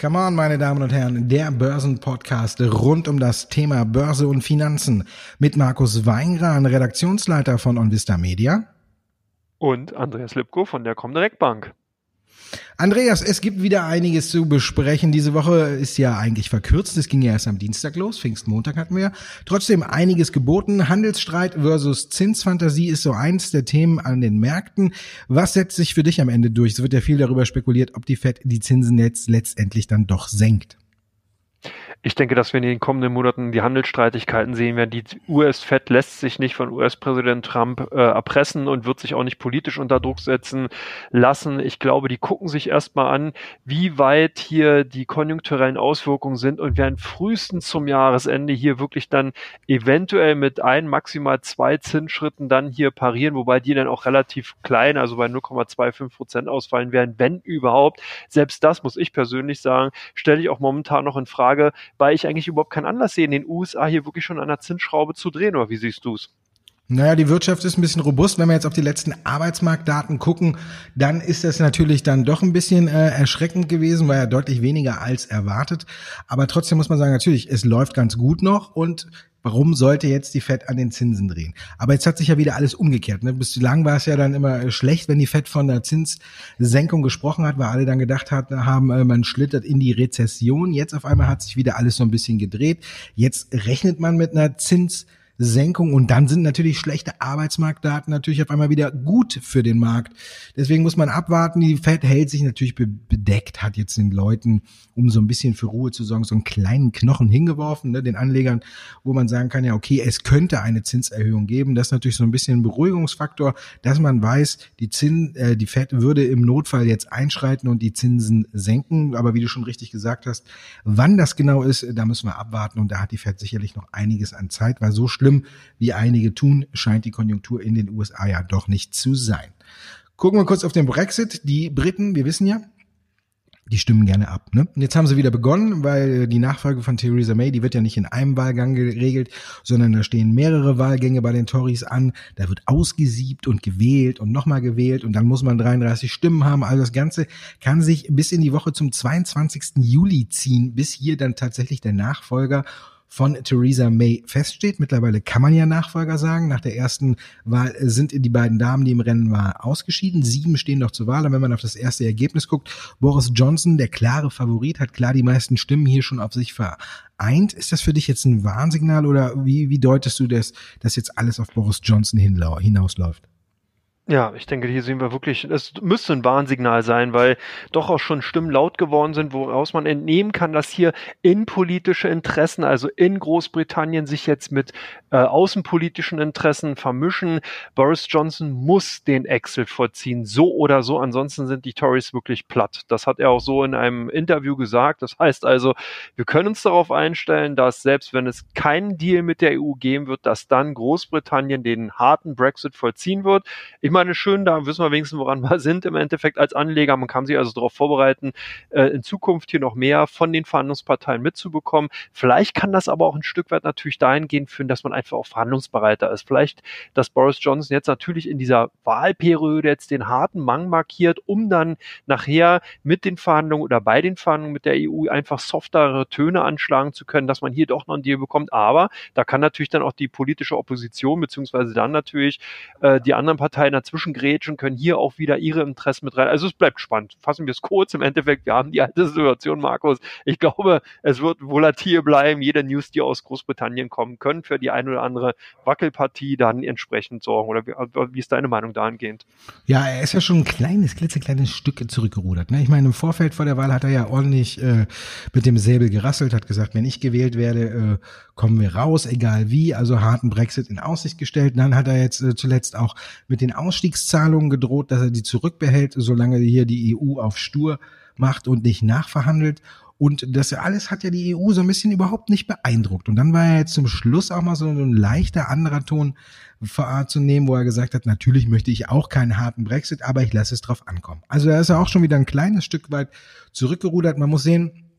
Come on, meine Damen und Herren, der Börsenpodcast rund um das Thema Börse und Finanzen mit Markus Weingran, Redaktionsleiter von OnVista Media. Und Andreas Lipko von der Comdirect Bank. Andreas, es gibt wieder einiges zu besprechen. Diese Woche ist ja eigentlich verkürzt. Es ging ja erst am Dienstag los. Pfingstmontag hatten wir. Trotzdem einiges geboten. Handelsstreit versus Zinsfantasie ist so eins der Themen an den Märkten. Was setzt sich für dich am Ende durch? Es wird ja viel darüber spekuliert, ob die Fed die Zinsen jetzt letztendlich dann doch senkt. Ich denke, dass wir in den kommenden Monaten die Handelsstreitigkeiten sehen werden. Die US-Fed lässt sich nicht von US-Präsident Trump äh, erpressen und wird sich auch nicht politisch unter Druck setzen lassen. Ich glaube, die gucken sich erstmal an, wie weit hier die konjunkturellen Auswirkungen sind und werden frühestens zum Jahresende hier wirklich dann eventuell mit ein, maximal zwei Zinsschritten dann hier parieren, wobei die dann auch relativ klein, also bei 0,25 Prozent ausfallen werden, wenn überhaupt. Selbst das muss ich persönlich sagen, stelle ich auch momentan noch in Frage, weil ich eigentlich überhaupt keinen Anlass sehe, in den USA hier wirklich schon an der Zinsschraube zu drehen, oder wie siehst du es? Naja, die Wirtschaft ist ein bisschen robust. Wenn wir jetzt auf die letzten Arbeitsmarktdaten gucken, dann ist das natürlich dann doch ein bisschen äh, erschreckend gewesen, war ja deutlich weniger als erwartet. Aber trotzdem muss man sagen, natürlich, es läuft ganz gut noch und Warum sollte jetzt die Fed an den Zinsen drehen? Aber jetzt hat sich ja wieder alles umgekehrt. Ne? Bislang war es ja dann immer äh, schlecht, wenn die Fed von der Zinssenkung gesprochen hat, weil alle dann gedacht haben, äh, man schlittert in die Rezession. Jetzt auf einmal hat sich wieder alles so ein bisschen gedreht. Jetzt rechnet man mit einer Zins Senkung und dann sind natürlich schlechte Arbeitsmarktdaten natürlich auf einmal wieder gut für den Markt. Deswegen muss man abwarten. Die Fed hält sich natürlich bedeckt, hat jetzt den Leuten, um so ein bisschen für Ruhe zu sorgen, so einen kleinen Knochen hingeworfen, ne, den Anlegern, wo man sagen kann, ja, okay, es könnte eine Zinserhöhung geben. Das ist natürlich so ein bisschen ein Beruhigungsfaktor, dass man weiß, die Zins, äh, die Fed würde im Notfall jetzt einschreiten und die Zinsen senken. Aber wie du schon richtig gesagt hast, wann das genau ist, da müssen wir abwarten und da hat die Fed sicherlich noch einiges an Zeit, weil so schlimm, wie einige tun, scheint die Konjunktur in den USA ja doch nicht zu sein. Gucken wir kurz auf den Brexit. Die Briten, wir wissen ja, die stimmen gerne ab. Ne? Und jetzt haben sie wieder begonnen, weil die Nachfolge von Theresa May, die wird ja nicht in einem Wahlgang geregelt, sondern da stehen mehrere Wahlgänge bei den Tories an. Da wird ausgesiebt und gewählt und nochmal gewählt und dann muss man 33 Stimmen haben. Also das Ganze kann sich bis in die Woche zum 22. Juli ziehen, bis hier dann tatsächlich der Nachfolger von Theresa May feststeht. Mittlerweile kann man ja Nachfolger sagen. Nach der ersten Wahl sind die beiden Damen, die im Rennen waren, ausgeschieden. Sieben stehen noch zur Wahl. Und wenn man auf das erste Ergebnis guckt, Boris Johnson, der klare Favorit, hat klar die meisten Stimmen hier schon auf sich vereint. Ist das für dich jetzt ein Warnsignal oder wie, wie deutest du das, dass jetzt alles auf Boris Johnson hinausläuft? Ja, ich denke, hier sehen wir wirklich, es müsste ein Warnsignal sein, weil doch auch schon Stimmen laut geworden sind, woraus man entnehmen kann, dass hier innenpolitische Interessen, also in Großbritannien, sich jetzt mit äh, außenpolitischen Interessen vermischen. Boris Johnson muss den Exit vollziehen, so oder so, ansonsten sind die Tories wirklich platt. Das hat er auch so in einem Interview gesagt. Das heißt also, wir können uns darauf einstellen, dass selbst wenn es keinen Deal mit der EU geben wird, dass dann Großbritannien den harten Brexit vollziehen wird. Ich meine, meine, schön, da wissen wir wenigstens, woran wir sind im Endeffekt als Anleger. Man kann sich also darauf vorbereiten, äh, in Zukunft hier noch mehr von den Verhandlungsparteien mitzubekommen. Vielleicht kann das aber auch ein Stück weit natürlich dahingehend führen, dass man einfach auch verhandlungsbereiter ist. Vielleicht, dass Boris Johnson jetzt natürlich in dieser Wahlperiode jetzt den harten Mang markiert, um dann nachher mit den Verhandlungen oder bei den Verhandlungen mit der EU einfach softere Töne anschlagen zu können, dass man hier doch noch einen Deal bekommt. Aber da kann natürlich dann auch die politische Opposition beziehungsweise dann natürlich äh, die anderen Parteien dazwischen grätschen, können hier auch wieder ihre Interessen mit rein. Also es bleibt spannend. Fassen wir es kurz. Im Endeffekt, wir haben die alte Situation, Markus. Ich glaube, es wird volatil bleiben. Jede News, die aus Großbritannien kommen, können für die eine oder andere Wackelpartie dann entsprechend sorgen. Oder wie, wie ist deine Meinung dahingehend? Ja, er ist ja schon ein kleines, klitzekleines Stück zurückgerudert. Ne? Ich meine, im Vorfeld vor der Wahl hat er ja ordentlich äh, mit dem Säbel gerasselt, hat gesagt, wenn ich gewählt werde, äh, kommen wir raus, egal wie. Also harten Brexit in Aussicht gestellt. Dann hat er jetzt äh, zuletzt auch mit den Aus Ausstiegszahlungen gedroht, dass er die zurückbehält, solange hier die EU auf stur macht und nicht nachverhandelt. Und das alles hat ja die EU so ein bisschen überhaupt nicht beeindruckt. Und dann war er jetzt zum Schluss auch mal so ein leichter anderer Ton zu nehmen, wo er gesagt hat, natürlich möchte ich auch keinen harten Brexit, aber ich lasse es drauf ankommen. Also da ist er auch schon wieder ein kleines Stück weit zurückgerudert. Man muss sehen,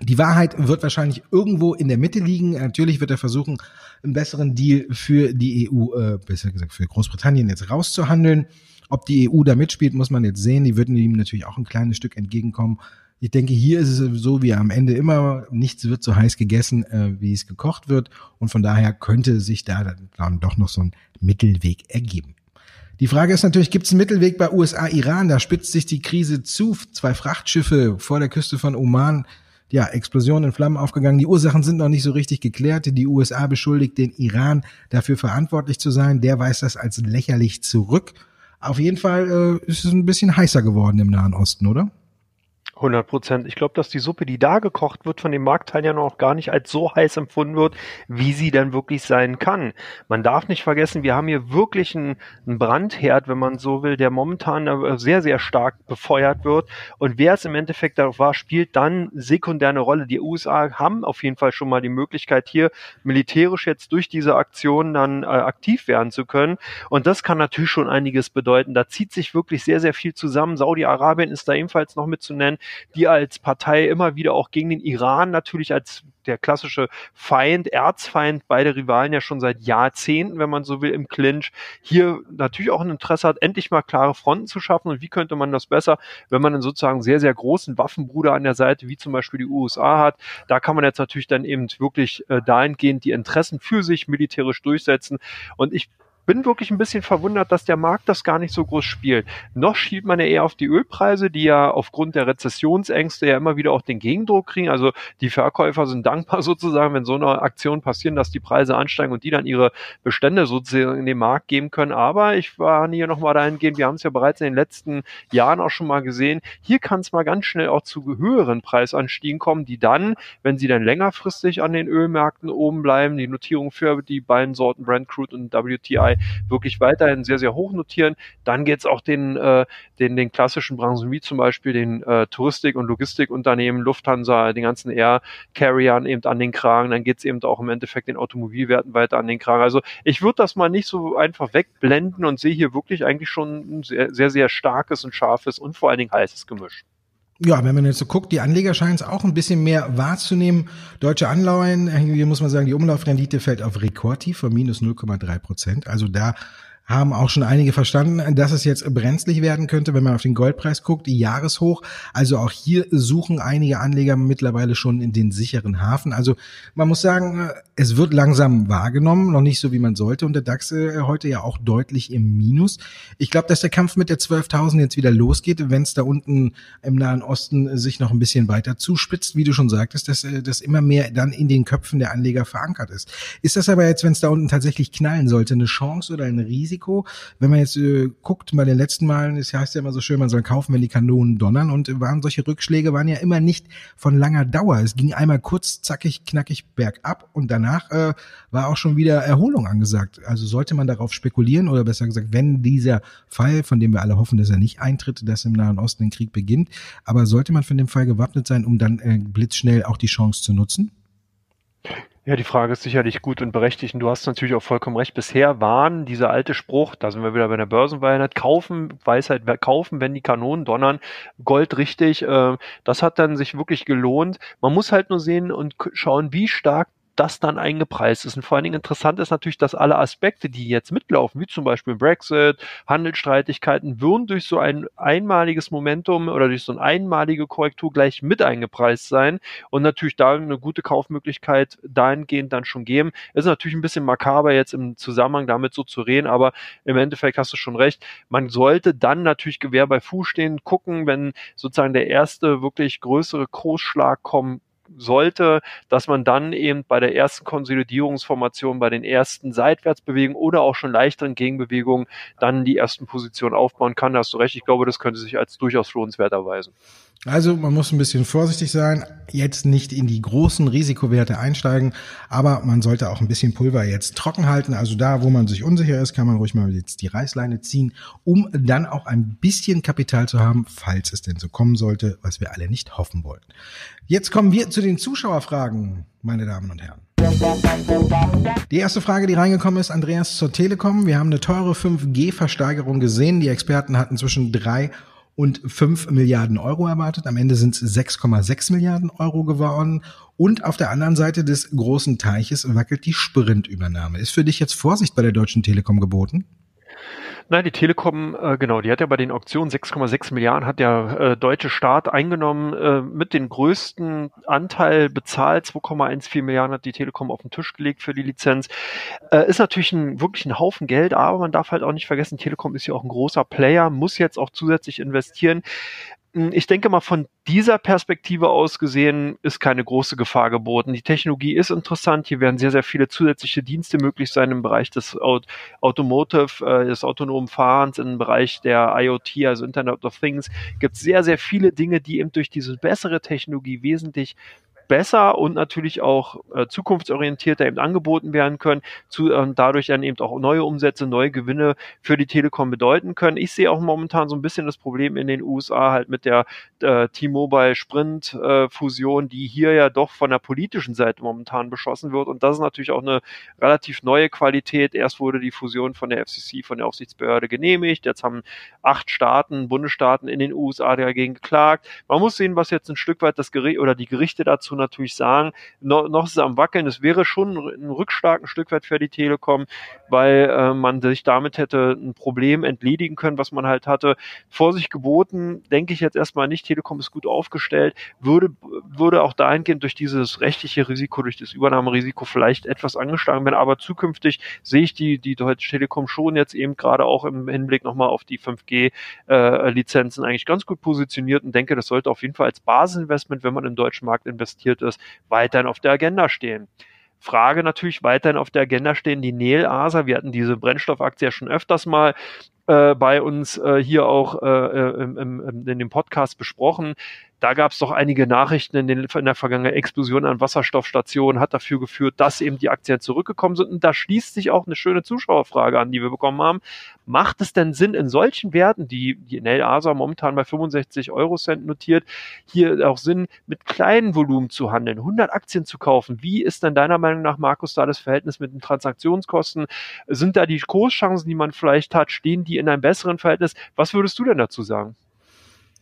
Die Wahrheit wird wahrscheinlich irgendwo in der Mitte liegen. Natürlich wird er versuchen, einen besseren Deal für die EU, äh, besser gesagt für Großbritannien jetzt rauszuhandeln. Ob die EU da mitspielt, muss man jetzt sehen. Die würden ihm natürlich auch ein kleines Stück entgegenkommen. Ich denke, hier ist es so wie am Ende immer, nichts wird so heiß gegessen, äh, wie es gekocht wird. Und von daher könnte sich da dann doch noch so ein Mittelweg ergeben. Die Frage ist natürlich, gibt es einen Mittelweg bei USA-Iran? Da spitzt sich die Krise zu. Zwei Frachtschiffe vor der Küste von Oman ja, Explosion in Flammen aufgegangen. Die Ursachen sind noch nicht so richtig geklärt. Die USA beschuldigt den Iran dafür verantwortlich zu sein. Der weist das als lächerlich zurück. Auf jeden Fall äh, ist es ein bisschen heißer geworden im Nahen Osten, oder? 100 Prozent. Ich glaube, dass die Suppe, die da gekocht wird, von den Marktteilnehmern auch gar nicht als so heiß empfunden wird, wie sie dann wirklich sein kann. Man darf nicht vergessen, wir haben hier wirklich einen, Brandherd, wenn man so will, der momentan äh, sehr, sehr stark befeuert wird. Und wer es im Endeffekt darauf war, spielt dann sekundär eine Rolle. Die USA haben auf jeden Fall schon mal die Möglichkeit, hier militärisch jetzt durch diese Aktion dann äh, aktiv werden zu können. Und das kann natürlich schon einiges bedeuten. Da zieht sich wirklich sehr, sehr viel zusammen. Saudi-Arabien ist da ebenfalls noch mit zu nennen die als Partei immer wieder auch gegen den Iran natürlich als der klassische Feind, Erzfeind, beide Rivalen ja schon seit Jahrzehnten, wenn man so will, im Clinch, hier natürlich auch ein Interesse hat, endlich mal klare Fronten zu schaffen. Und wie könnte man das besser, wenn man einen sozusagen sehr, sehr großen Waffenbruder an der Seite, wie zum Beispiel die USA hat. Da kann man jetzt natürlich dann eben wirklich äh, dahingehend die Interessen für sich militärisch durchsetzen. Und ich bin wirklich ein bisschen verwundert, dass der Markt das gar nicht so groß spielt. Noch schielt man ja eher auf die Ölpreise, die ja aufgrund der Rezessionsängste ja immer wieder auch den Gegendruck kriegen. Also die Verkäufer sind dankbar sozusagen, wenn so eine Aktion passieren, dass die Preise ansteigen und die dann ihre Bestände sozusagen in den Markt geben können. Aber ich war hier nochmal dahingehend, wir haben es ja bereits in den letzten Jahren auch schon mal gesehen, hier kann es mal ganz schnell auch zu höheren Preisanstiegen kommen, die dann, wenn sie dann längerfristig an den Ölmärkten oben bleiben, die Notierung für die beiden Sorten Brent Crude und WTI wirklich weiterhin sehr, sehr hoch notieren. Dann geht es auch den, äh, den, den klassischen Branchen wie zum Beispiel den äh, Touristik- und Logistikunternehmen, Lufthansa, den ganzen Air-Carriern eben an den Kragen. Dann geht es eben auch im Endeffekt den Automobilwerten weiter an den Kragen. Also ich würde das mal nicht so einfach wegblenden und sehe hier wirklich eigentlich schon ein sehr, sehr, sehr starkes und scharfes und vor allen Dingen heißes Gemisch. Ja, wenn man jetzt so guckt, die Anleger scheinen es auch ein bisschen mehr wahrzunehmen. Deutsche Anleihen, hier muss man sagen, die Umlaufrendite fällt auf Rekordtief von minus 0,3 Prozent. Also da haben auch schon einige verstanden, dass es jetzt brenzlig werden könnte, wenn man auf den Goldpreis guckt, Jahreshoch. Also auch hier suchen einige Anleger mittlerweile schon in den sicheren Hafen. Also man muss sagen, es wird langsam wahrgenommen, noch nicht so wie man sollte und der DAX äh, heute ja auch deutlich im Minus. Ich glaube, dass der Kampf mit der 12.000 jetzt wieder losgeht, wenn es da unten im Nahen Osten sich noch ein bisschen weiter zuspitzt, wie du schon sagtest, dass äh, das immer mehr dann in den Köpfen der Anleger verankert ist. Ist das aber jetzt, wenn es da unten tatsächlich knallen sollte, eine Chance oder ein Risiko? Risiko. Wenn man jetzt äh, guckt, bei den letzten Malen, es heißt ja immer so schön, man soll kaufen, wenn die Kanonen donnern und waren solche Rückschläge waren ja immer nicht von langer Dauer. Es ging einmal kurz, zackig, knackig bergab und danach äh, war auch schon wieder Erholung angesagt. Also sollte man darauf spekulieren oder besser gesagt, wenn dieser Fall, von dem wir alle hoffen, dass er nicht eintritt, dass im Nahen Osten ein Krieg beginnt, aber sollte man für den Fall gewappnet sein, um dann äh, blitzschnell auch die Chance zu nutzen? Ja, die Frage ist sicherlich gut und berechtigt. Und du hast natürlich auch vollkommen recht. Bisher waren dieser alte Spruch, da sind wir wieder bei der Börsenweisheit, kaufen, Weisheit, kaufen, wenn die Kanonen donnern, Gold richtig. Äh, das hat dann sich wirklich gelohnt. Man muss halt nur sehen und schauen, wie stark das dann eingepreist ist. Und vor allen Dingen interessant ist natürlich, dass alle Aspekte, die jetzt mitlaufen, wie zum Beispiel Brexit, Handelsstreitigkeiten, würden durch so ein einmaliges Momentum oder durch so eine einmalige Korrektur gleich mit eingepreist sein und natürlich da eine gute Kaufmöglichkeit dahingehend dann schon geben. Ist natürlich ein bisschen makaber jetzt im Zusammenhang damit so zu reden, aber im Endeffekt hast du schon recht. Man sollte dann natürlich Gewehr bei Fuß stehen, gucken, wenn sozusagen der erste wirklich größere Kursschlag kommen sollte, dass man dann eben bei der ersten Konsolidierungsformation, bei den ersten Seitwärtsbewegungen oder auch schon leichteren Gegenbewegungen dann die ersten Positionen aufbauen kann. Da hast du recht. Ich glaube, das könnte sich als durchaus lohnenswert erweisen. Also man muss ein bisschen vorsichtig sein, jetzt nicht in die großen Risikowerte einsteigen, aber man sollte auch ein bisschen Pulver jetzt trocken halten. Also da, wo man sich unsicher ist, kann man ruhig mal jetzt die Reißleine ziehen, um dann auch ein bisschen Kapital zu haben, falls es denn so kommen sollte, was wir alle nicht hoffen wollen. Jetzt kommen wir zu den Zuschauerfragen, meine Damen und Herren. Die erste Frage, die reingekommen ist, Andreas zur Telekom. Wir haben eine teure 5G-Versteigerung gesehen. Die Experten hatten zwischen drei und 5 Milliarden Euro erwartet. Am Ende sind es 6,6 Milliarden Euro geworden. Und auf der anderen Seite des großen Teiches wackelt die Sprintübernahme. Ist für dich jetzt Vorsicht bei der Deutschen Telekom geboten? Nein, die Telekom, äh, genau, die hat ja bei den Auktionen 6,6 Milliarden hat der äh, deutsche Staat eingenommen, äh, mit den größten Anteil bezahlt. 2,14 Milliarden hat die Telekom auf den Tisch gelegt für die Lizenz. Äh, ist natürlich ein, wirklich ein Haufen Geld, aber man darf halt auch nicht vergessen, Telekom ist ja auch ein großer Player, muss jetzt auch zusätzlich investieren. Hm, ich denke mal, von dieser Perspektive aus gesehen ist keine große Gefahr geboten. Die Technologie ist interessant. Hier werden sehr, sehr viele zusätzliche Dienste möglich sein im Bereich des Automotive, äh, des autonomen Fahrens, im Bereich der IoT, also Internet of Things. Gibt sehr, sehr viele Dinge, die eben durch diese bessere Technologie wesentlich besser und natürlich auch äh, zukunftsorientierter eben angeboten werden können, zu, äh, dadurch dann eben auch neue Umsätze, neue Gewinne für die Telekom bedeuten können. Ich sehe auch momentan so ein bisschen das Problem in den USA halt mit der äh, T-Mobile Sprint äh, Fusion, die hier ja doch von der politischen Seite momentan beschossen wird und das ist natürlich auch eine relativ neue Qualität. Erst wurde die Fusion von der FCC, von der Aufsichtsbehörde genehmigt, jetzt haben acht Staaten, Bundesstaaten in den USA dagegen geklagt. Man muss sehen, was jetzt ein Stück weit das Gericht oder die Gerichte dazu natürlich sagen, noch, noch ist es am Wackeln. Es wäre schon ein Rückstark ein Stück weit für die Telekom, weil äh, man sich damit hätte ein Problem entledigen können, was man halt hatte. Vorsicht geboten, denke ich jetzt erstmal nicht. Telekom ist gut aufgestellt, würde, würde auch dahingehend durch dieses rechtliche Risiko, durch das Übernahmerisiko vielleicht etwas angeschlagen werden. Aber zukünftig sehe ich die, die Deutsche Telekom schon jetzt eben gerade auch im Hinblick nochmal auf die 5G-Lizenzen äh, eigentlich ganz gut positioniert und denke, das sollte auf jeden Fall als Basisinvestment, wenn man im deutschen Markt investiert, investiert ist, weiterhin auf der Agenda stehen. Frage natürlich weiterhin auf der Agenda stehen die Nel Asa. Wir hatten diese Brennstoffaktie ja schon öfters mal äh, bei uns äh, hier auch äh, äh im, im, in dem Podcast besprochen. Da gab es doch einige Nachrichten in, den, in der Vergangenheit. Explosion an Wasserstoffstationen hat dafür geführt, dass eben die Aktien zurückgekommen sind. Und da schließt sich auch eine schöne Zuschauerfrage an, die wir bekommen haben. Macht es denn Sinn, in solchen Werten, die die Nel Asa momentan bei 65 Euro Cent notiert, hier auch Sinn, mit kleinen Volumen zu handeln, 100 Aktien zu kaufen? Wie ist denn deiner Meinung nach, Markus, da das Verhältnis mit den Transaktionskosten? Sind da die Kurschancen, die man vielleicht hat, stehen die in einem besseren Verhältnis? Was würdest du denn dazu sagen?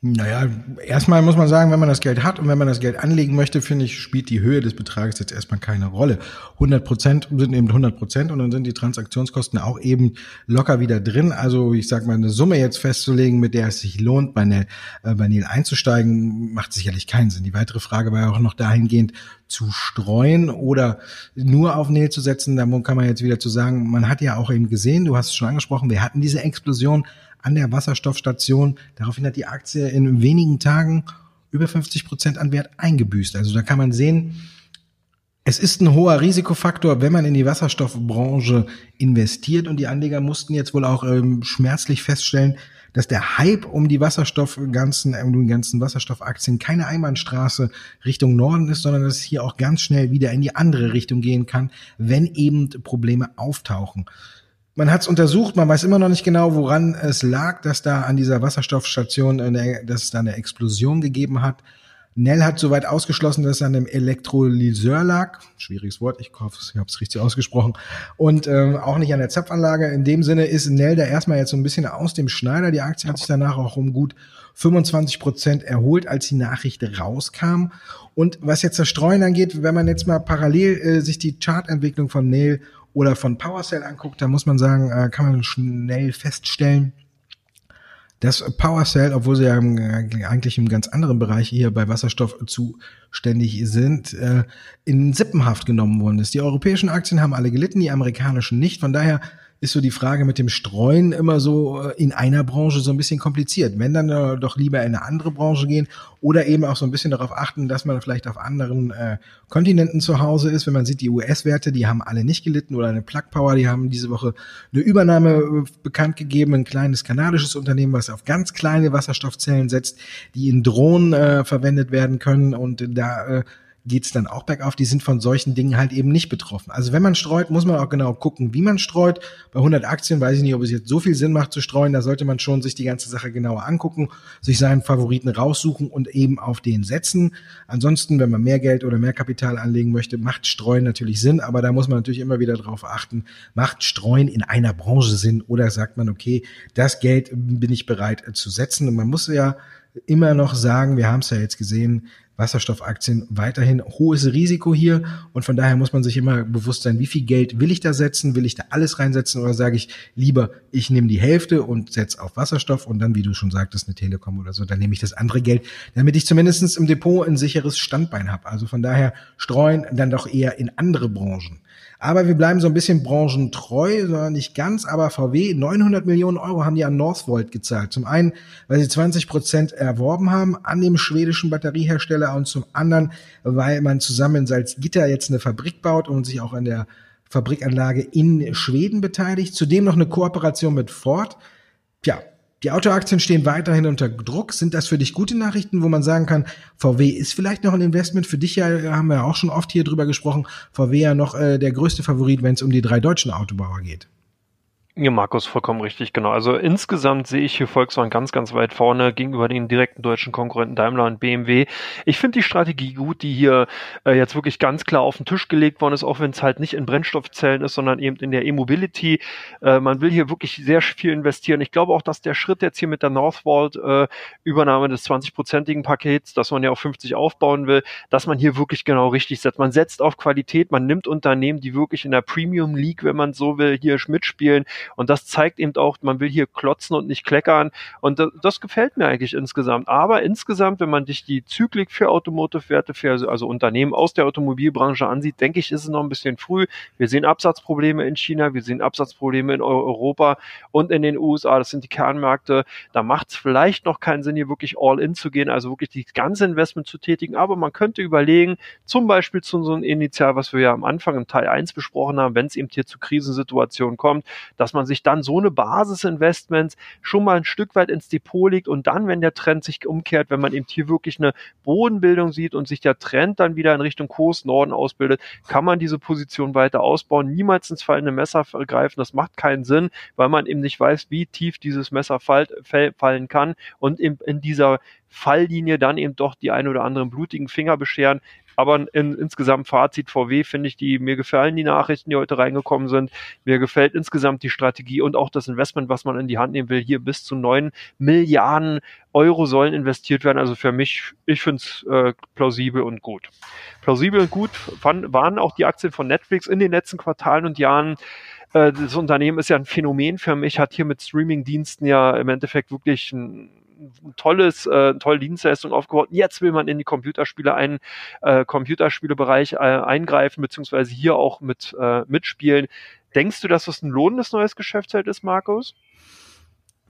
Naja, erstmal muss man sagen, wenn man das Geld hat und wenn man das Geld anlegen möchte, finde ich, spielt die Höhe des Betrages jetzt erstmal keine Rolle. 100 Prozent sind eben 100 Prozent und dann sind die Transaktionskosten auch eben locker wieder drin. Also ich sage mal, eine Summe jetzt festzulegen, mit der es sich lohnt, bei, Nel, äh, bei Nil einzusteigen, macht sicherlich keinen Sinn. Die weitere Frage war ja auch noch dahingehend, zu streuen oder nur auf Nil zu setzen. Da kann man jetzt wieder zu sagen, man hat ja auch eben gesehen, du hast es schon angesprochen, wir hatten diese Explosion an der Wasserstoffstation. Daraufhin hat die Aktie in wenigen Tagen über 50 Prozent an Wert eingebüßt. Also da kann man sehen, es ist ein hoher Risikofaktor, wenn man in die Wasserstoffbranche investiert und die Anleger mussten jetzt wohl auch ähm, schmerzlich feststellen, dass der Hype um die Wasserstoff ganzen, um die ganzen Wasserstoffaktien keine Einbahnstraße Richtung Norden ist, sondern dass es hier auch ganz schnell wieder in die andere Richtung gehen kann, wenn eben Probleme auftauchen. Man hat es untersucht, man weiß immer noch nicht genau, woran es lag, dass da an dieser Wasserstoffstation, eine, dass es da eine Explosion gegeben hat. Nell hat soweit ausgeschlossen, dass es an einem Elektrolyseur lag. Schwieriges Wort, ich hoffe, ich habe es richtig ausgesprochen. Und ähm, auch nicht an der Zapfanlage. In dem Sinne ist Nell da erstmal jetzt so ein bisschen aus dem Schneider. Die Aktie hat sich danach auch um gut 25 Prozent erholt, als die Nachricht rauskam. Und was jetzt das Streuen angeht, wenn man jetzt mal parallel äh, sich die Chartentwicklung von Nell oder von PowerCell anguckt, da muss man sagen, äh, kann man schnell feststellen, dass PowerCell, obwohl sie ja eigentlich im ganz anderen Bereich hier bei Wasserstoff zuständig sind, äh, in Sippenhaft genommen worden ist. Die europäischen Aktien haben alle gelitten, die amerikanischen nicht. Von daher ist so die Frage mit dem Streuen immer so äh, in einer Branche so ein bisschen kompliziert. Wenn dann äh, doch lieber in eine andere Branche gehen oder eben auch so ein bisschen darauf achten, dass man vielleicht auf anderen äh, Kontinenten zu Hause ist. Wenn man sieht, die US-Werte, die haben alle nicht gelitten oder eine Plug Power, die haben diese Woche eine Übernahme äh, bekannt gegeben, ein kleines kanadisches Unternehmen, was auf ganz kleine Wasserstoffzellen setzt, die in Drohnen äh, verwendet werden können und da äh, geht's dann auch bergauf. Die sind von solchen Dingen halt eben nicht betroffen. Also wenn man streut, muss man auch genau gucken, wie man streut. Bei 100 Aktien weiß ich nicht, ob es jetzt so viel Sinn macht zu streuen. Da sollte man schon sich die ganze Sache genauer angucken, sich seinen Favoriten raussuchen und eben auf den setzen. Ansonsten, wenn man mehr Geld oder mehr Kapital anlegen möchte, macht Streuen natürlich Sinn, aber da muss man natürlich immer wieder darauf achten, macht Streuen in einer Branche Sinn oder sagt man, okay, das Geld bin ich bereit zu setzen. Und man muss ja immer noch sagen, wir haben es ja jetzt gesehen, Wasserstoffaktien weiterhin hohes Risiko hier und von daher muss man sich immer bewusst sein, wie viel Geld will ich da setzen, will ich da alles reinsetzen oder sage ich lieber, ich nehme die Hälfte und setze auf Wasserstoff und dann, wie du schon sagtest, eine Telekom oder so, dann nehme ich das andere Geld, damit ich zumindestens im Depot ein sicheres Standbein habe. Also von daher streuen dann doch eher in andere Branchen. Aber wir bleiben so ein bisschen branchentreu, sondern nicht ganz. Aber VW, 900 Millionen Euro haben die an Northvolt gezahlt. Zum einen, weil sie 20 Prozent erworben haben an dem schwedischen Batteriehersteller und zum anderen, weil man zusammen in Salzgitter jetzt eine Fabrik baut und sich auch an der Fabrikanlage in Schweden beteiligt. Zudem noch eine Kooperation mit Ford. Tja, die Autoaktien stehen weiterhin unter Druck. Sind das für dich gute Nachrichten, wo man sagen kann, VW ist vielleicht noch ein Investment? Für dich ja, haben wir ja auch schon oft hier drüber gesprochen, VW ja noch äh, der größte Favorit, wenn es um die drei deutschen Autobauer geht. Ja, Markus, vollkommen richtig, genau. Also insgesamt sehe ich hier Volkswagen ganz, ganz weit vorne gegenüber den direkten deutschen Konkurrenten Daimler und BMW. Ich finde die Strategie gut, die hier äh, jetzt wirklich ganz klar auf den Tisch gelegt worden ist, auch wenn es halt nicht in Brennstoffzellen ist, sondern eben in der E-Mobility. Äh, man will hier wirklich sehr viel investieren. Ich glaube auch, dass der Schritt jetzt hier mit der Northvolt äh, des 20-prozentigen Pakets, dass man ja auf 50 aufbauen will, dass man hier wirklich genau richtig setzt. Man setzt auf Qualität, man nimmt Unternehmen, die wirklich in der Premium League, wenn man so will, hier mitspielen und das zeigt eben auch, man will hier klotzen und nicht kleckern. Und das, das gefällt mir eigentlich insgesamt. Aber insgesamt, wenn man sich die Zyklik für Automotive-Werte, für also Unternehmen aus der Automobilbranche ansieht, denke ich, ist es noch ein bisschen früh. Wir sehen Absatzprobleme in China, wir sehen Absatzprobleme in Europa und in den USA. Das sind die Kernmärkte. Da macht es vielleicht noch keinen Sinn, hier wirklich all in zu gehen, also wirklich die ganze Investment zu tätigen. Aber man könnte überlegen, zum Beispiel zu so einem Initial, was wir ja am Anfang im Teil 1 besprochen haben, wenn es eben hier zu Krisensituationen kommt, dass dass man sich dann so eine Basisinvestments schon mal ein Stück weit ins Depot legt und dann, wenn der Trend sich umkehrt, wenn man eben hier wirklich eine Bodenbildung sieht und sich der Trend dann wieder in Richtung Kurs Norden ausbildet, kann man diese Position weiter ausbauen, niemals ins fallende Messer greifen. Das macht keinen Sinn, weil man eben nicht weiß, wie tief dieses Messer fall, fallen kann und in, in dieser Falllinie dann eben doch die ein oder anderen blutigen Finger bescheren. Aber in, insgesamt Fazit VW finde ich die, mir gefallen die Nachrichten, die heute reingekommen sind. Mir gefällt insgesamt die Strategie und auch das Investment, was man in die Hand nehmen will. Hier bis zu neun Milliarden Euro sollen investiert werden. Also für mich, ich finde es äh, plausibel und gut. Plausibel und gut fand, waren auch die Aktien von Netflix in den letzten Quartalen und Jahren äh, das Unternehmen ist ja ein Phänomen für mich, hat hier mit Streaming-Diensten ja im Endeffekt wirklich ein ein tolles, äh, tolle Dienstleistung aufgebaut. Jetzt will man in die Computerspiele ein, äh, Computerspielebereich äh, eingreifen, beziehungsweise hier auch mit äh, mitspielen. Denkst du, dass das ein lohnendes neues Geschäftsfeld ist, Markus?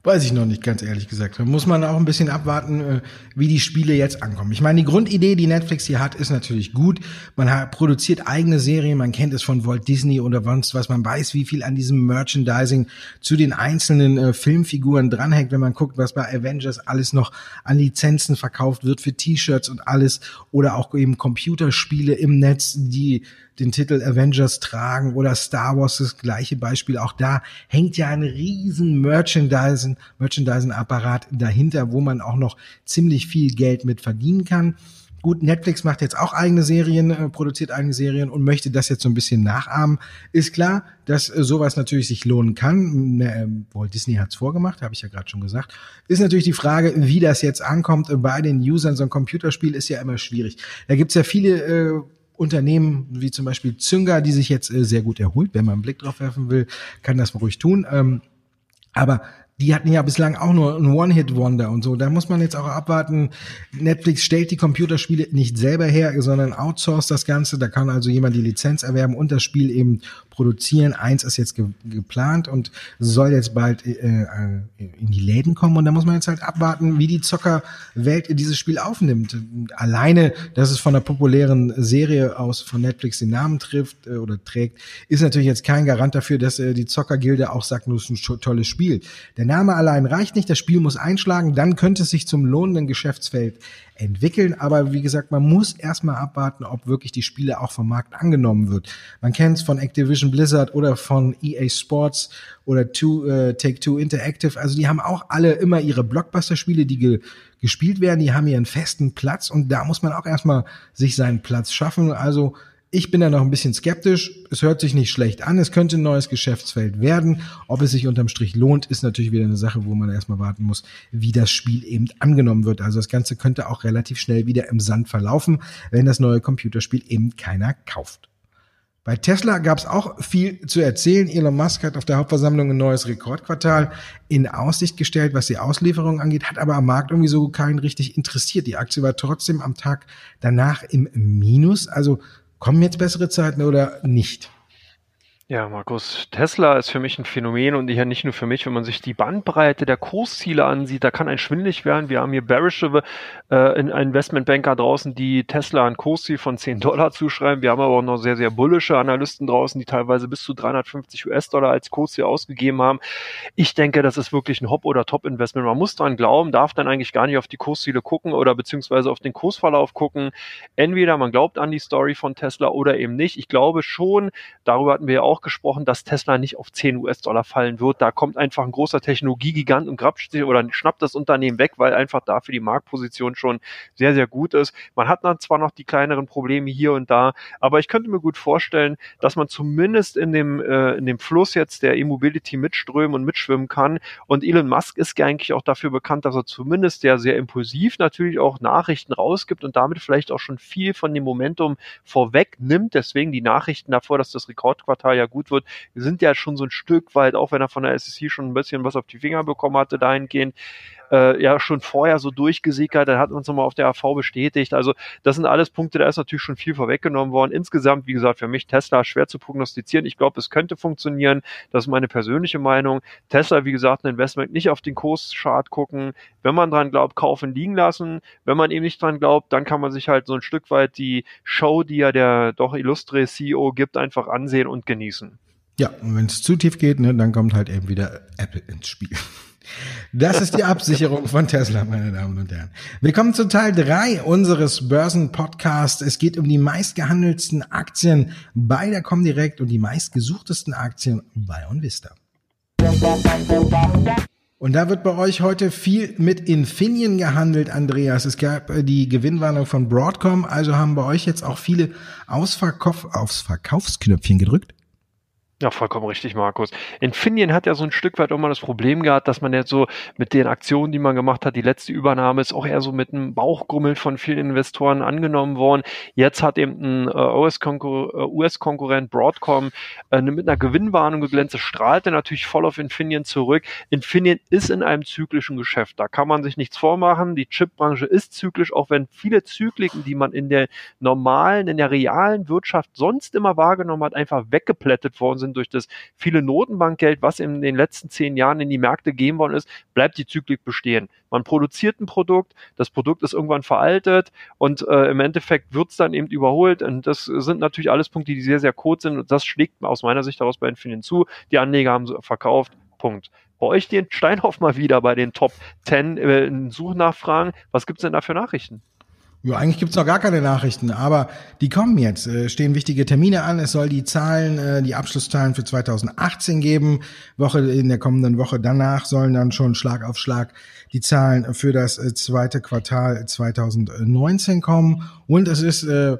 Weiß ich noch nicht, ganz ehrlich gesagt. Da muss man auch ein bisschen abwarten, äh, wie die Spiele jetzt ankommen. Ich meine, die Grundidee, die Netflix hier hat, ist natürlich gut. Man produziert eigene Serien, man kennt es von Walt Disney oder sonst was. Man weiß, wie viel an diesem Merchandising zu den einzelnen äh, Filmfiguren dranhängt, wenn man guckt, was bei Avengers alles noch an Lizenzen verkauft wird für T-Shirts und alles oder auch eben Computerspiele im Netz, die den Titel Avengers tragen oder Star Wars das gleiche Beispiel. Auch da hängt ja ein riesen Merchandising, Merchandising-Apparat dahinter, wo man auch noch ziemlich viel Geld mit verdienen kann. Gut, Netflix macht jetzt auch eigene Serien, äh, produziert eigene Serien und möchte das jetzt so ein bisschen nachahmen. Ist klar, dass äh, sowas natürlich sich lohnen kann. Äh, Walt Disney hat's vorgemacht, habe ich ja gerade schon gesagt. Ist natürlich die Frage, wie das jetzt ankommt bei den Usern. So ein Computerspiel ist ja immer schwierig. Da gibt's ja viele äh, Unternehmen wie zum Beispiel Zynga, die sich jetzt äh, sehr gut erholt. Wenn man einen Blick drauf werfen will, kann das ruhig tun. Ähm, aber die hatten ja bislang auch nur ein One-Hit-Wonder und so. Da muss man jetzt auch abwarten. Netflix stellt die Computerspiele nicht selber her, sondern outsourced das Ganze. Da kann also jemand die Lizenz erwerben und das Spiel eben produzieren. Eins ist jetzt ge geplant und soll jetzt bald äh, äh, in die Läden kommen. Und da muss man jetzt halt abwarten, wie die Zockerwelt dieses Spiel aufnimmt. Alleine, dass es von einer populären Serie aus von Netflix den Namen trifft äh, oder trägt, ist natürlich jetzt kein Garant dafür, dass äh, die Zockergilde auch sagt, nur ist ein tolles Spiel. Der Name allein reicht nicht, das Spiel muss einschlagen, dann könnte es sich zum lohnenden Geschäftsfeld entwickeln. Aber wie gesagt, man muss erstmal abwarten, ob wirklich die Spiele auch vom Markt angenommen wird. Man kennt es von Activision Blizzard oder von EA Sports oder Two, äh, Take-Two Interactive. Also die haben auch alle immer ihre Blockbuster-Spiele, die ge gespielt werden. Die haben ihren festen Platz und da muss man auch erstmal sich seinen Platz schaffen. Also ich bin da noch ein bisschen skeptisch. Es hört sich nicht schlecht an. Es könnte ein neues Geschäftsfeld werden. Ob es sich unterm Strich lohnt, ist natürlich wieder eine Sache, wo man erstmal warten muss, wie das Spiel eben angenommen wird. Also das Ganze könnte auch relativ schnell wieder im Sand verlaufen, wenn das neue Computerspiel eben keiner kauft. Bei Tesla gab es auch viel zu erzählen. Elon Musk hat auf der Hauptversammlung ein neues Rekordquartal in Aussicht gestellt, was die Auslieferung angeht, hat aber am Markt irgendwie so keinen richtig interessiert. Die Aktie war trotzdem am Tag danach im Minus. Also Kommen jetzt bessere Zeiten oder nicht? Ja, Markus, Tesla ist für mich ein Phänomen und ja nicht nur für mich, wenn man sich die Bandbreite der Kursziele ansieht, da kann ein schwindlig werden. Wir haben hier bearische äh, Investmentbanker draußen, die Tesla ein Kursziel von 10 Dollar zuschreiben. Wir haben aber auch noch sehr, sehr bullische Analysten draußen, die teilweise bis zu 350 US-Dollar als Kursziel ausgegeben haben. Ich denke, das ist wirklich ein Hop- oder Top-Investment. Man muss dran glauben, darf dann eigentlich gar nicht auf die Kursziele gucken oder beziehungsweise auf den Kursverlauf gucken. Entweder man glaubt an die Story von Tesla oder eben nicht. Ich glaube schon, darüber hatten wir ja auch gesprochen, dass Tesla nicht auf 10 US-Dollar fallen wird. Da kommt einfach ein großer Technologiegigant und grapscht sich oder schnappt das Unternehmen weg, weil einfach dafür die Marktposition schon sehr, sehr gut ist. Man hat dann zwar noch die kleineren Probleme hier und da, aber ich könnte mir gut vorstellen, dass man zumindest in dem, äh, in dem Fluss jetzt der E-Mobility mitströmen und mitschwimmen kann. Und Elon Musk ist ja eigentlich auch dafür bekannt, dass er zumindest sehr, sehr impulsiv natürlich auch Nachrichten rausgibt und damit vielleicht auch schon viel von dem Momentum vorweg nimmt. Deswegen die Nachrichten davor, dass das Rekordquartal ja gut wird. Wir sind ja schon so ein Stück weit, auch wenn er von der SEC schon ein bisschen was auf die Finger bekommen hatte, dahingehend, äh, ja schon vorher so durchgesickert, dann hat uns nochmal auf der AV bestätigt. Also das sind alles Punkte, da ist natürlich schon viel vorweggenommen worden. Insgesamt, wie gesagt, für mich Tesla schwer zu prognostizieren. Ich glaube, es könnte funktionieren. Das ist meine persönliche Meinung. Tesla, wie gesagt, ein Investment nicht auf den Kurschart gucken. Wenn man dran glaubt, kaufen, liegen lassen. Wenn man eben nicht dran glaubt, dann kann man sich halt so ein Stück weit die Show, die ja der doch illustre CEO gibt, einfach ansehen und genießen. Ja, und wenn es zu tief geht, ne, dann kommt halt eben wieder Apple ins Spiel. Das ist die Absicherung von Tesla, meine Damen und Herren. Willkommen zu Teil drei unseres Börsenpodcasts. Es geht um die meistgehandelsten Aktien bei der Comdirect und die meistgesuchtesten Aktien bei OnVista. Und da wird bei euch heute viel mit Infineon gehandelt, Andreas. Es gab äh, die Gewinnwarnung von Broadcom, also haben bei euch jetzt auch viele aufs Verkaufsknöpfchen gedrückt. Ja, vollkommen richtig, Markus. Infineon hat ja so ein Stück weit auch mal das Problem gehabt, dass man jetzt so mit den Aktionen, die man gemacht hat, die letzte Übernahme ist auch eher so mit einem Bauchgrummel von vielen Investoren angenommen worden. Jetzt hat eben ein äh, US-Konkurrent Broadcom äh, mit einer Gewinnwarnung geglänzt. Das strahlte natürlich voll auf Infineon zurück. Infineon ist in einem zyklischen Geschäft. Da kann man sich nichts vormachen. Die Chipbranche ist zyklisch, auch wenn viele Zykliken, die man in der normalen, in der realen Wirtschaft sonst immer wahrgenommen hat, einfach weggeplättet worden sind durch das viele Notenbankgeld, was in den letzten zehn Jahren in die Märkte gegeben worden ist, bleibt die Zyklik bestehen. Man produziert ein Produkt, das Produkt ist irgendwann veraltet und äh, im Endeffekt wird es dann eben überholt. Und das sind natürlich alles Punkte, die sehr, sehr kurz sind und das schlägt aus meiner Sicht daraus bei Infineon zu. Die Anleger haben verkauft. Punkt. Bei euch den Steinhoff mal wieder bei den Top 10 äh, Suchnachfragen. Was gibt's denn da für Nachrichten? Ja, eigentlich gibt's noch gar keine Nachrichten, aber die kommen jetzt. Äh, stehen wichtige Termine an. Es soll die Zahlen, äh, die Abschlusszahlen für 2018 geben. Woche in der kommenden Woche danach sollen dann schon Schlag auf Schlag die Zahlen für das äh, zweite Quartal 2019 kommen. Und es ist, äh,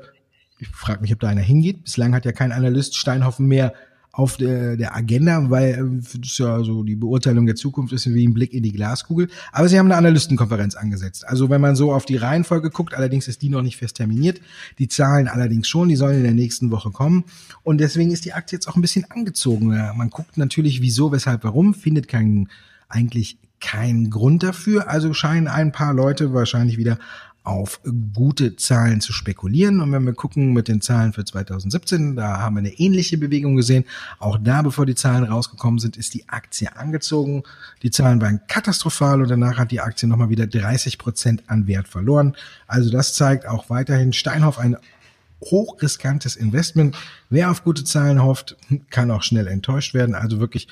ich frage mich, ob da einer hingeht. Bislang hat ja kein Analyst Steinhoffen mehr auf der, der Agenda, weil äh, das ja so die Beurteilung der Zukunft ist wie ein Blick in die Glaskugel. Aber sie haben eine Analystenkonferenz angesetzt. Also wenn man so auf die Reihenfolge guckt, allerdings ist die noch nicht fest terminiert. Die Zahlen allerdings schon, die sollen in der nächsten Woche kommen. Und deswegen ist die Aktie jetzt auch ein bisschen angezogen. Man guckt natürlich, wieso, weshalb, warum, findet keinen eigentlich keinen Grund dafür. Also scheinen ein paar Leute wahrscheinlich wieder auf gute Zahlen zu spekulieren. Und wenn wir gucken mit den Zahlen für 2017, da haben wir eine ähnliche Bewegung gesehen. Auch da, bevor die Zahlen rausgekommen sind, ist die Aktie angezogen. Die Zahlen waren katastrophal und danach hat die Aktie nochmal wieder 30 Prozent an Wert verloren. Also das zeigt auch weiterhin Steinhoff ein hochriskantes Investment. Wer auf gute Zahlen hofft, kann auch schnell enttäuscht werden. Also wirklich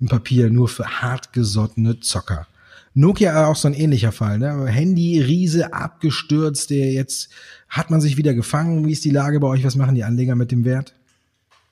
im Papier nur für hartgesottene Zocker. Nokia auch so ein ähnlicher Fall. Ne? Handy, Riese, abgestürzt, der jetzt hat man sich wieder gefangen. Wie ist die Lage bei euch? Was machen die Anleger mit dem Wert?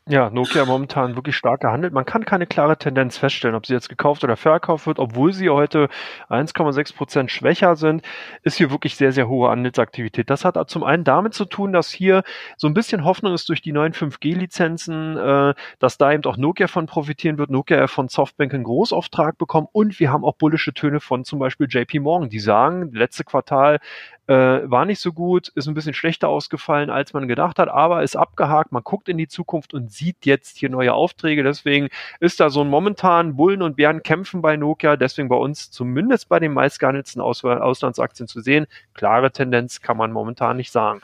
Ja, Nokia momentan wirklich stark gehandelt. Man kann keine klare Tendenz feststellen, ob sie jetzt gekauft oder verkauft wird, obwohl sie heute 1,6 Prozent schwächer sind, ist hier wirklich sehr, sehr hohe Handelsaktivität. Das hat zum einen damit zu tun, dass hier so ein bisschen Hoffnung ist durch die neuen 5G-Lizenzen, äh, dass da eben auch Nokia von profitieren wird. Nokia von Softbank einen Großauftrag bekommen und wir haben auch bullische Töne von zum Beispiel JP Morgan, die sagen, letzte Quartal äh, war nicht so gut, ist ein bisschen schlechter ausgefallen, als man gedacht hat, aber ist abgehakt. Man guckt in die Zukunft und sieht jetzt hier neue Aufträge. Deswegen ist da so ein momentan Bullen und Bären kämpfen bei Nokia. Deswegen bei uns zumindest bei den meistgehandelten Aus Auslandsaktien zu sehen. Klare Tendenz kann man momentan nicht sagen.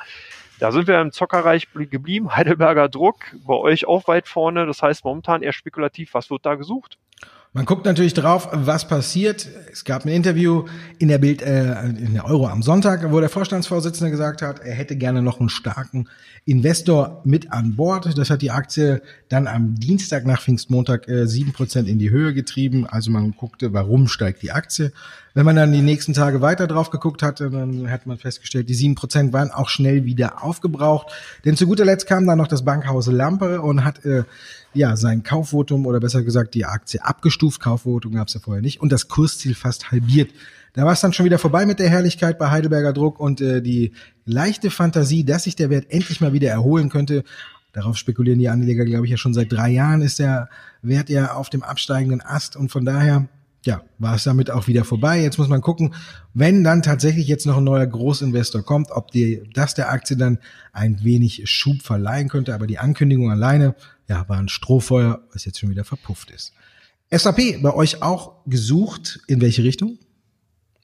Da sind wir im Zockerreich geblieben. Heidelberger Druck, bei euch auch weit vorne. Das heißt momentan eher spekulativ. Was wird da gesucht? Man guckt natürlich drauf, was passiert. Es gab ein Interview in der Bild, äh, in der Euro am Sonntag, wo der Vorstandsvorsitzende gesagt hat, er hätte gerne noch einen starken Investor mit an Bord. Das hat die Aktie dann am Dienstag nach Pfingstmontag äh, sieben äh, Prozent in die Höhe getrieben. Also man guckte, warum steigt die Aktie. Wenn man dann die nächsten Tage weiter drauf geguckt hatte, dann hat man festgestellt, die sieben Prozent waren auch schnell wieder aufgebraucht. Denn zu guter Letzt kam dann noch das Bankhaus Lampe und hat äh, ja sein Kaufvotum oder besser gesagt die Aktie abgestuft. Kaufvotum gab es ja vorher nicht und das Kursziel fast halbiert. Da war es dann schon wieder vorbei mit der Herrlichkeit bei Heidelberger Druck und äh, die leichte Fantasie, dass sich der Wert endlich mal wieder erholen könnte. Darauf spekulieren die Anleger, glaube ich, ja schon seit drei Jahren ist der Wert ja auf dem absteigenden Ast und von daher ja, war es damit auch wieder vorbei. Jetzt muss man gucken, wenn dann tatsächlich jetzt noch ein neuer Großinvestor kommt, ob die, das der Aktie dann ein wenig Schub verleihen könnte. Aber die Ankündigung alleine, ja, war ein Strohfeuer, was jetzt schon wieder verpufft ist. SAP bei euch auch gesucht. In welche Richtung?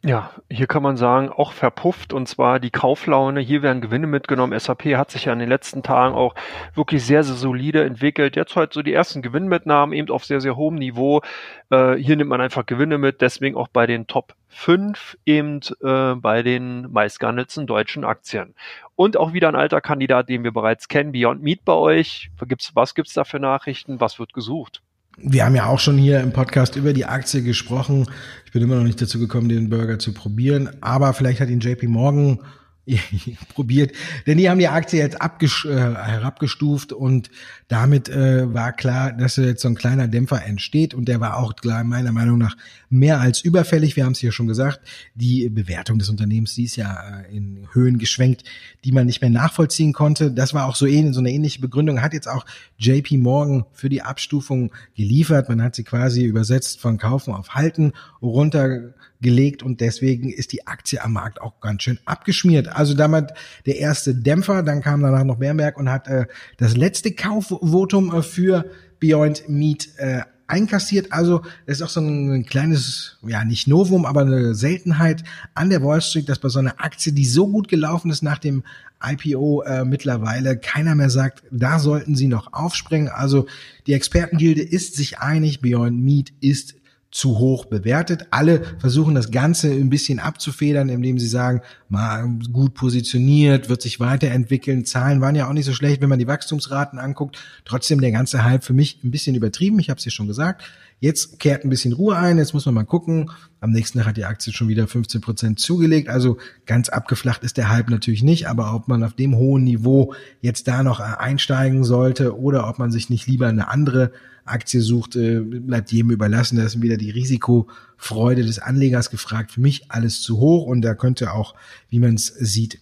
Ja, hier kann man sagen, auch verpufft und zwar die Kauflaune. Hier werden Gewinne mitgenommen. SAP hat sich ja in den letzten Tagen auch wirklich sehr, sehr solide entwickelt. Jetzt halt so die ersten Gewinnmitnahmen eben auf sehr, sehr hohem Niveau. Äh, hier nimmt man einfach Gewinne mit, deswegen auch bei den Top 5 eben äh, bei den meistgehandelten deutschen Aktien. Und auch wieder ein alter Kandidat, den wir bereits kennen, Beyond Meat bei euch. Was gibt's da für Nachrichten? Was wird gesucht? Wir haben ja auch schon hier im Podcast über die Aktie gesprochen. Ich bin immer noch nicht dazu gekommen, den Burger zu probieren, aber vielleicht hat ihn JP Morgan probiert, denn die haben die Aktie jetzt abges äh, herabgestuft und damit äh, war klar, dass jetzt so ein kleiner Dämpfer entsteht und der war auch klar meiner Meinung nach mehr als überfällig. Wir haben es hier schon gesagt, die Bewertung des Unternehmens, die ist ja äh, in Höhen geschwenkt, die man nicht mehr nachvollziehen konnte. Das war auch so, ähnlich, so eine ähnliche Begründung, hat jetzt auch JP Morgan für die Abstufung geliefert. Man hat sie quasi übersetzt von kaufen auf halten runter gelegt und deswegen ist die Aktie am Markt auch ganz schön abgeschmiert. Also damit der erste Dämpfer, dann kam danach noch Bernberg und hat äh, das letzte Kaufvotum äh, für Beyond Meat äh, einkassiert. Also das ist auch so ein, ein kleines, ja nicht Novum, aber eine Seltenheit an der Wall Street, dass bei so einer Aktie, die so gut gelaufen ist nach dem IPO äh, mittlerweile, keiner mehr sagt, da sollten sie noch aufspringen. Also die Expertengilde ist sich einig, Beyond Meat ist zu hoch bewertet. Alle versuchen das Ganze ein bisschen abzufedern, indem sie sagen, mal gut positioniert, wird sich weiterentwickeln. Zahlen waren ja auch nicht so schlecht, wenn man die Wachstumsraten anguckt. Trotzdem der ganze Hype für mich ein bisschen übertrieben. Ich habe es ja schon gesagt. Jetzt kehrt ein bisschen Ruhe ein. Jetzt muss man mal gucken. Am nächsten Tag hat die Aktie schon wieder 15 Prozent zugelegt. Also ganz abgeflacht ist der Hype natürlich nicht. Aber ob man auf dem hohen Niveau jetzt da noch einsteigen sollte oder ob man sich nicht lieber eine andere Aktie sucht, äh, bleibt jedem überlassen. Da ist wieder die Risikofreude des Anlegers gefragt. Für mich alles zu hoch und da könnte auch, wie man es sieht,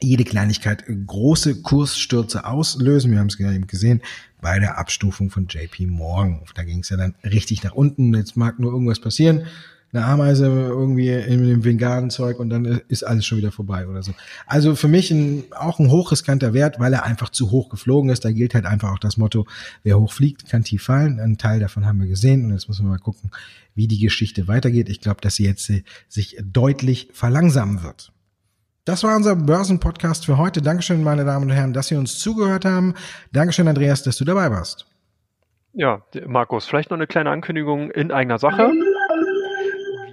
jede Kleinigkeit große Kursstürze auslösen. Wir haben es eben gesehen bei der Abstufung von JP Morgan. Da ging es ja dann richtig nach unten. Jetzt mag nur irgendwas passieren eine Ameise irgendwie in dem Veganen-Zeug und dann ist alles schon wieder vorbei oder so. Also für mich ein, auch ein hochriskanter Wert, weil er einfach zu hoch geflogen ist. Da gilt halt einfach auch das Motto, wer hoch fliegt, kann tief fallen. Ein Teil davon haben wir gesehen und jetzt müssen wir mal gucken, wie die Geschichte weitergeht. Ich glaube, dass sie jetzt äh, sich deutlich verlangsamen wird. Das war unser Börsenpodcast für heute. Dankeschön, meine Damen und Herren, dass Sie uns zugehört haben. Dankeschön, Andreas, dass du dabei warst. Ja, Markus, vielleicht noch eine kleine Ankündigung in eigener Sache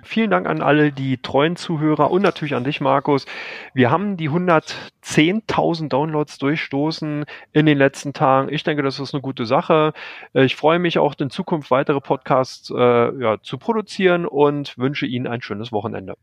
vielen Dank an alle die treuen Zuhörer und natürlich an dich, Markus. Wir haben die 110.000 Downloads durchstoßen in den letzten Tagen. Ich denke, das ist eine gute Sache. Äh, ich freue mich auch in Zukunft weitere Podcasts äh, ja, zu produzieren und wünsche Ihnen ein schönes Wochenende.